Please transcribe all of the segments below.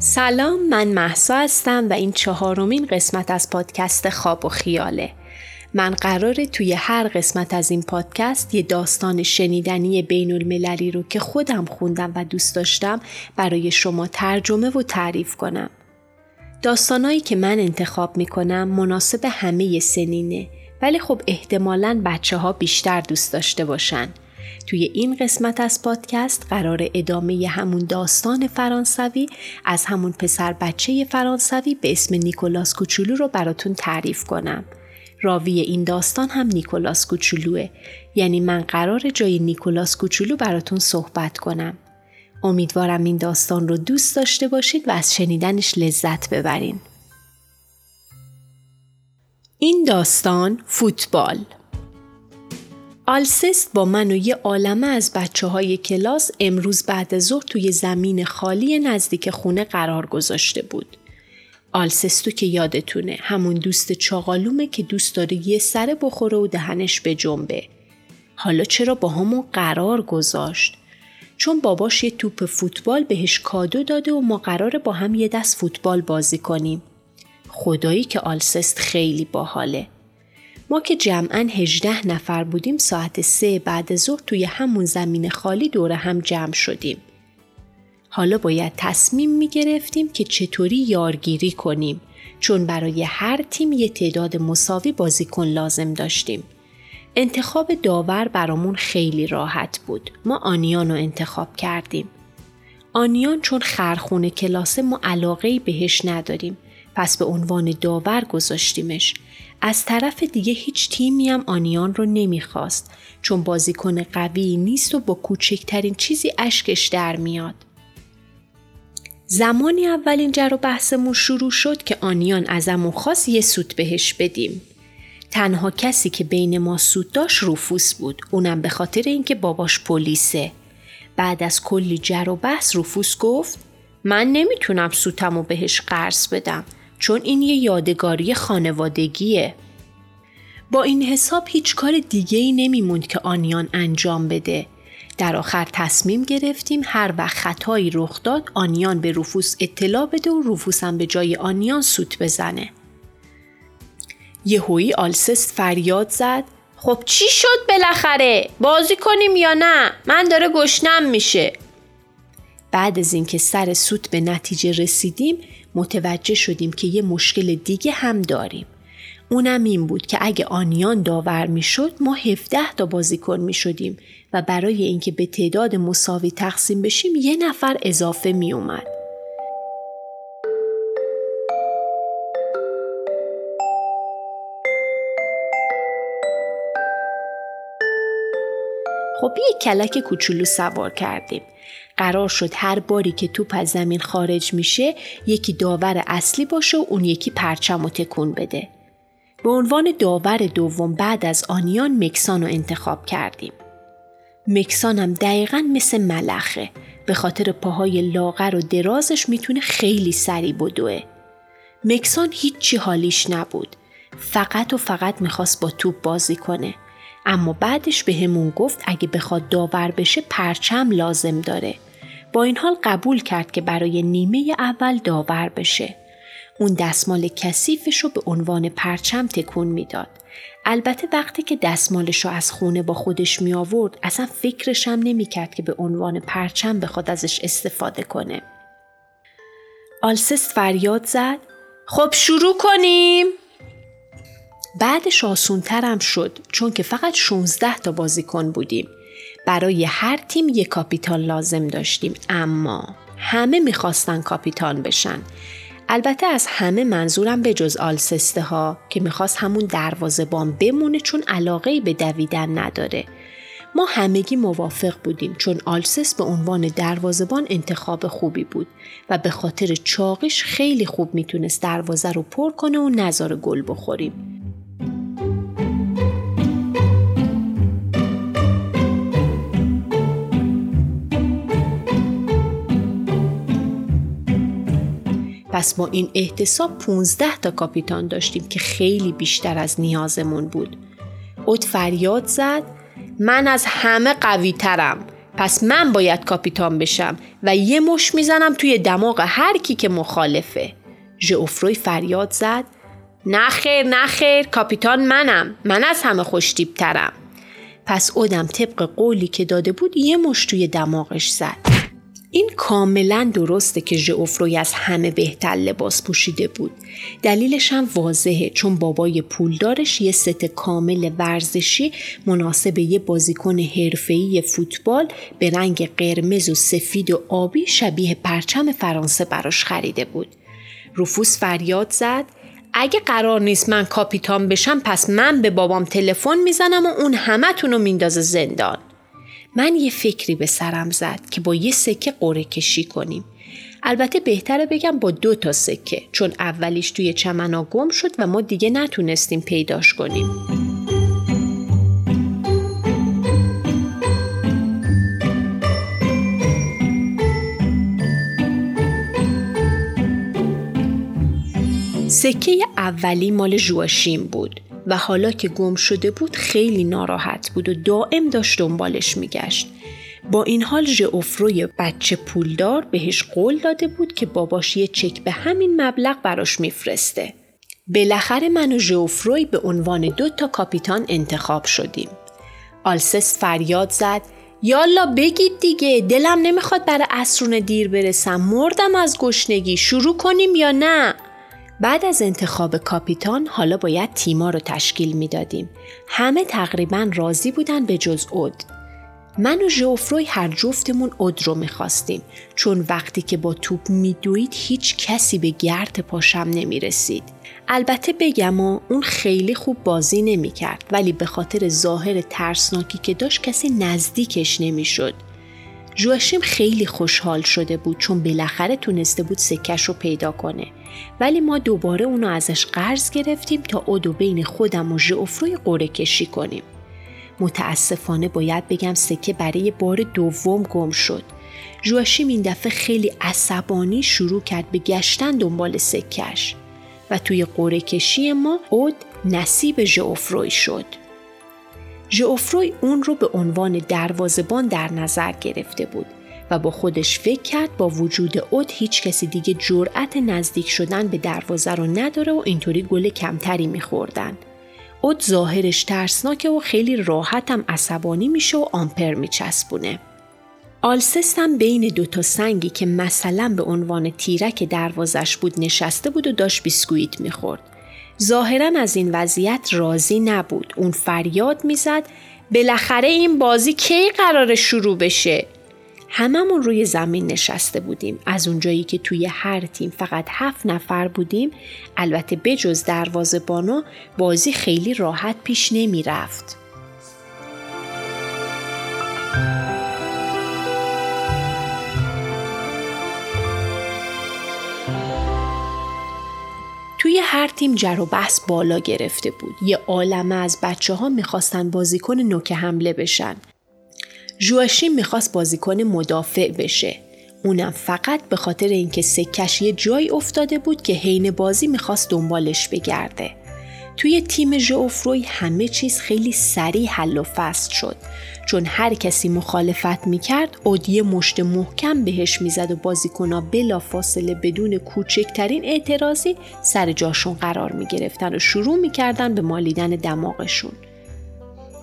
سلام من محسا هستم و این چهارمین قسمت از پادکست خواب و خیاله من قراره توی هر قسمت از این پادکست یه داستان شنیدنی بین المللی رو که خودم خوندم و دوست داشتم برای شما ترجمه و تعریف کنم. داستانایی که من انتخاب می‌کنم مناسب همه سنینه ولی خب احتمالاً بچه ها بیشتر دوست داشته باشن. توی این قسمت از پادکست قرار ادامه همون داستان فرانسوی از همون پسر بچه فرانسوی به اسم نیکولاس کوچولو رو براتون تعریف کنم. راوی این داستان هم نیکولاس کوچولوه یعنی من قرار جای نیکولاس کوچولو براتون صحبت کنم. امیدوارم این داستان رو دوست داشته باشید و از شنیدنش لذت ببرین. این داستان فوتبال آلسست با من و یه عالمه از بچه های کلاس امروز بعد ظهر توی زمین خالی نزدیک خونه قرار گذاشته بود. آلسستو که یادتونه همون دوست چاقالومه که دوست داره یه سره بخوره و دهنش به جنبه. حالا چرا با همون قرار گذاشت؟ چون باباش یه توپ فوتبال بهش کادو داده و ما قراره با هم یه دست فوتبال بازی کنیم. خدایی که آلسست خیلی باحاله. ما که جمعا 18 نفر بودیم ساعت سه بعد ظهر توی همون زمین خالی دور هم جمع شدیم. حالا باید تصمیم می گرفتیم که چطوری یارگیری کنیم چون برای هر تیم یه تعداد مساوی بازیکن لازم داشتیم. انتخاب داور برامون خیلی راحت بود. ما آنیان رو انتخاب کردیم. آنیان چون خرخونه کلاسه ما علاقه بهش نداریم پس به عنوان داور گذاشتیمش. از طرف دیگه هیچ تیمی هم آنیان رو نمی‌خواست چون بازیکن قوی نیست و با کوچکترین چیزی اشکش در میاد. زمانی اولین جر و بحثمون شروع شد که آنیان ازمون خواست یه سوت بهش بدیم. تنها کسی که بین ما سود داشت روفوس بود اونم به خاطر اینکه باباش پلیسه بعد از کلی جر و بحث روفوس گفت من نمی‌تونم سوتمو بهش قرض بدم چون این یه یادگاری خانوادگیه. با این حساب هیچ کار دیگه ای نمیموند که آنیان انجام بده. در آخر تصمیم گرفتیم هر وقت خطایی رخ داد آنیان به روفوس اطلاع بده و روفوس هم به جای آنیان سوت بزنه. یهویی آلسست فریاد زد. خب چی شد بالاخره؟ بازی کنیم یا نه؟ من داره گشنم میشه. بعد از اینکه سر سوت به نتیجه رسیدیم متوجه شدیم که یه مشکل دیگه هم داریم اونم این بود که اگه آنیان داور می‌شد ما 17 تا بازیکن می شدیم و برای اینکه به تعداد مساوی تقسیم بشیم یه نفر اضافه می اومد. خب یه کلک کوچولو سوار کردیم. قرار شد هر باری که توپ از زمین خارج میشه یکی داور اصلی باشه و اون یکی پرچم و تکون بده. به عنوان داور دوم بعد از آنیان مکسان رو انتخاب کردیم. مکسان هم دقیقا مثل ملخه به خاطر پاهای لاغر و درازش می‌تونه خیلی سری بدوه. مکسان هیچی حالیش نبود. فقط و فقط می‌خواست با توپ بازی کنه. اما بعدش به همون گفت اگه بخواد داور بشه پرچم لازم داره. با این حال قبول کرد که برای نیمه اول داور بشه. اون دستمال کثیفش رو به عنوان پرچم تکون می‌داد. البته وقتی که دستمالش رو از خونه با خودش می آورد اصلا فکرش هم نمی کرد که به عنوان پرچم بخواد ازش استفاده کنه. آلسست فریاد زد خب شروع کنیم بعدش آسونترم شد چون که فقط 16 تا بازیکن بودیم. برای هر تیم یک کاپیتان لازم داشتیم اما همه می‌خواستن کاپیتان بشن. البته از همه منظورم به جز آلسسته ها که می‌خواست همون دروازبان بمونه چون علاقه به دویدن نداره. ما همگی موافق بودیم چون آلسس به عنوان دروازبان انتخاب خوبی بود و به خاطر چاقش خیلی خوب می‌تونست دروازه رو پر کنه و نظر گل بخوریم. پس با این احتساب 15 تا کاپیتان داشتیم که خیلی بیشتر از نیازمون بود. اوت فریاد زد من از همه قوی ترم. پس من باید کاپیتان بشم و یه مش می‌زنم توی دماغ هر کی که مخالفه ژئوفروی فریاد زد نه خیر نه خیر کاپیتان منم من از همه ترم. پس اودم طبق قولی که داده بود یه مش توی دماغش زد این کاملا درسته که ژئوفروی از همه بهتر لباس پوشیده بود. دلیلش هم واضحه چون بابای پولدارش یه ست کامل ورزشی مناسب یه بازیکن حرفه‌ای فوتبال به رنگ قرمز و سفید و آبی شبیه پرچم فرانسه براش خریده بود. روفوس فریاد زد اگه قرار نیست من کاپیتان بشم پس من به بابام تلفن می‌زنم و اون همه رو میندازه زندان. من یه فکری به سرم زد که با یه سکه قره کشی کنیم. البته بهتره بگم با دو تا سکه چون اولیش توی چمنا گم شد و ما دیگه نتونستیم پیداش کنیم. سکه اولی مال جواشیم بود و حالا که گم شده بود خیلی ناراحت بود و دائم داشت دنبالش میگشت. با این حال ژئوفروی بچه پولدار بهش قول داده بود که باباش یه چک به همین مبلغ براش میفرسته. بالاخره من و ژئوفروی به عنوان دو تا کاپیتان انتخاب شدیم. آلسس فریاد زد یالا بگید دیگه دلم نمی‌خواد برای اسرون دیر برسم مردم از گشنگی شروع کنیم یا نه بعد از انتخاب کاپیتان حالا باید تیما رو تشکیل می‌دادیم. همه تقریبا راضی بودن به جز اود. من و ژوفروی هر جفتمون اود رو می‌خواستیم چون وقتی که با توپ میدوید هیچ کسی به گرد پاشم نمی‌رسید. البته بگم و اون خیلی خوب بازی نمی‌کرد ولی به خاطر ظاهر ترسناکی که داشت کسی نزدیکش نمی‌شد. جوشیم خیلی خوشحال شده بود چون بالاخره تونسته بود سکش رو پیدا کنه ولی ما دوباره اونو ازش قرض گرفتیم تا اودو بین خودم و ژئوفروی قره کشی کنیم. متاسفانه باید بگم سکه برای بار دوم گم شد. جواشیم این دفعه خیلی عصبانی شروع کرد به گشتن دنبال سکش و توی قره کشی ما اود نصیب ژئوفروی شد. ژئوفروی اون رو به عنوان دروازبان در نظر گرفته بود. و با خودش فکر کرد با وجود اود هیچ کسی دیگه جرأت نزدیک شدن به دروازه رو نداره و اینطوری گل کمتری میخوردن. اود ظاهرش ترسناکه و خیلی راحتم عصبانی میشه و آمپر میچسبونه. آلسست هم بین دوتا سنگی که مثلا به عنوان تیرک دروازش بود نشسته بود و داشت بیسکویت می‌خورد. ظاهرا از این وضعیت راضی نبود. اون فریاد می‌زد بالاخره این بازی کی قرار شروع بشه؟ هممون روی زمین نشسته بودیم از اونجایی که توی هر تیم فقط هفت نفر بودیم البته بجز دروازه بانو بازی خیلی راحت پیش نمی رفت. توی هر تیم جر و بحث بالا گرفته بود. یه عالمه از بچه ها می‌خواستن بازیکن نوک حمله بشن. جواشین می‌خواست بازیکن مدافع بشه. اونم فقط به خاطر اینکه سکش یه جای افتاده بود که حین بازی می‌خواست دنبالش بگرده. توی تیم ژئوفروی همه چیز خیلی سریع حل و فصل شد چون هر کسی مخالفت می‌کرد اودیه مشت محکم بهش می‌زد و بازیکنها بلا فاصله بدون کوچکترین اعتراضی سر جاشون قرار می‌گرفتن و شروع می‌کردن به مالیدن دماغشون.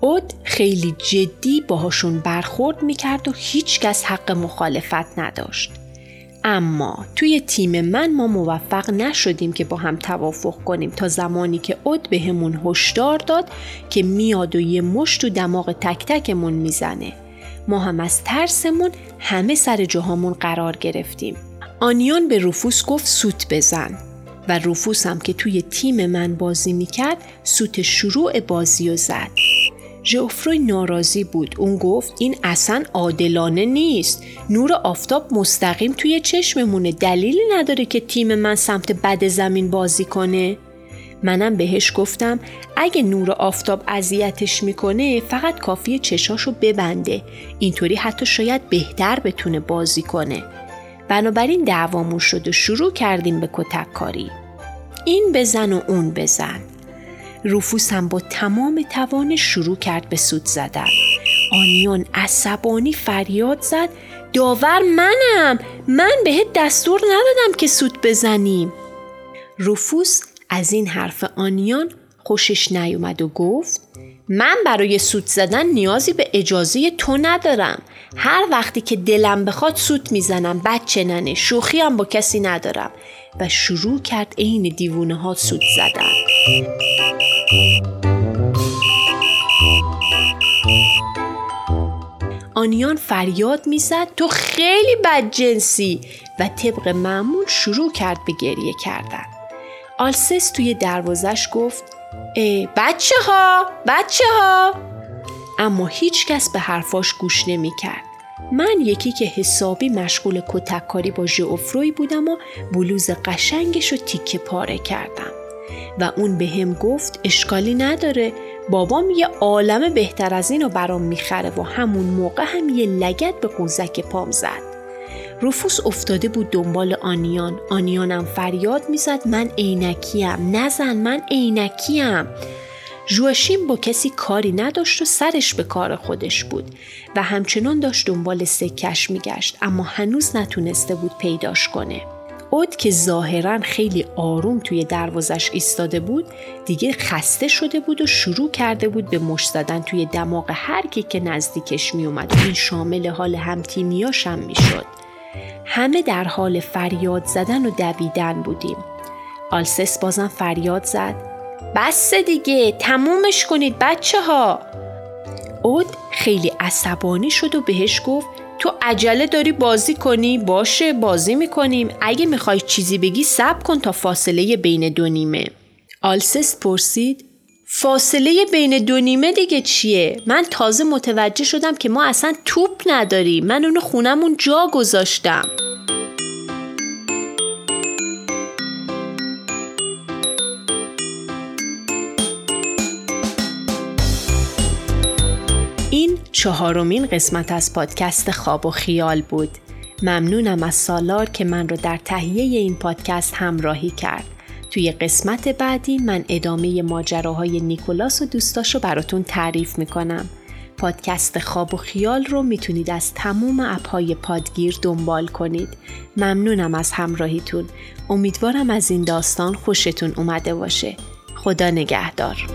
اود خیلی جدی باهاشون برخورد می‌کرد و هیچکس حق مخالفت نداشت. اما توی تیم من ما موفق نشدیم که با هم توافق کنیم تا زمانی که اود به هشدار داد که میاد و یه مش تو دماغ تک تکمون می‌زنه. ما هم از ترسمون همه سر جاهامون قرار گرفتیم. آنیون به روفوس گفت سوت بزن و روفوس هم که توی تیم من بازی می‌کرد سوت شروع بازی و زد. ژئوفروی ناراضی بود. اون گفت این اصلا عادلانه نیست. نور آفتاب مستقیم توی چشممونه. دلیلی نداره که تیم من سمت بد زمین بازی کنه. منم بهش گفتم اگه نور آفتاب اذیتش می‌کنه فقط کافی چشاشو ببنده. اینطوری حتی شاید بهتر بتونه بازی کنه. بنابراین دعوامون شد و شروع کردیم به کتک کاری این بزن و اون بزن. روفوس هم با تمام توان شروع کرد به سود زدن. آنیون عصبانی فریاد زد داور منم! من بهت دستور ندادم که سود بزنیم. روفوس از این حرف آنیان خوشش نیومد و گفت من برای سود زدن نیازی به اجازه تو ندارم. هر وقتی که دلم بخواد سود می‌زنم بچه ننه شوخی هم با کسی ندارم. و شروع کرد عین دیوونه ها سود زدن. آنیان فریاد می‌زد تو خیلی بدجنسی و طبق معمول شروع کرد به گریه کردن. آلسس توی دروازش گفت ای بچه ها بچه ها اما هیچ کس به حرفاش گوش نمی کرد. من یکی که حسابی مشغول کتککاری با ژئوفروی بودم و بلوز قشنگش رو تیکه پاره کردم. و اون به هم گفت اشکالی نداره. بابام یه عالم بهتر از این رو برام می‌خره و همون موقع هم یه لگت به قوزک پام زد. روفوس افتاده بود دنبال آنیان. آنیانم فریاد می‌زد من عینکیم. نزن من عینکیم. ژواشیم با کسی کاری نداشت و سرش به کار خودش بود و همچنان داشت دنبال سکش میگشت اما هنوز نتونسته بود پیداش کنه. اود که ظاهرا خیلی آروم توی دروازش ایستاده بود دیگه خسته شده بود و شروع کرده بود به مش زدن توی دماغ هر کی که نزدیکش میومد و این شامل حال همتیمیاش هم می‌شد. همه در حال فریاد زدن و دویدن بودیم. آلسس بازم فریاد زد. بس دیگه تمومش کنید بچه ها اود خیلی عصبانی شد و بهش گفت تو عجله داری بازی کنی؟ باشه بازی می‌کنیم. اگه می‌خوای چیزی بگی سب کن تا فاصله بین دو نیمه. آلسس پرسید فاصله بین دو نیمه دیگه چیه؟ من تازه متوجه شدم که ما اصلا توپ نداریم. من اونو خونمون جا گذاشتم. چهارمین قسمت از پادکست خواب و خیال بود. ممنونم از سالار که من رو در تهیه این پادکست همراهی کرد. توی قسمت بعدی من ادامه ماجراهای نیکولاس و دوستاش رو براتون تعریف می‌کنم. پادکست خواب و خیال رو می‌تونید از تموم اپهای پادگیر دنبال کنید. ممنونم از همراهیتون. امیدوارم از این داستان خوشتون اومده باشه. خدا نگهدار.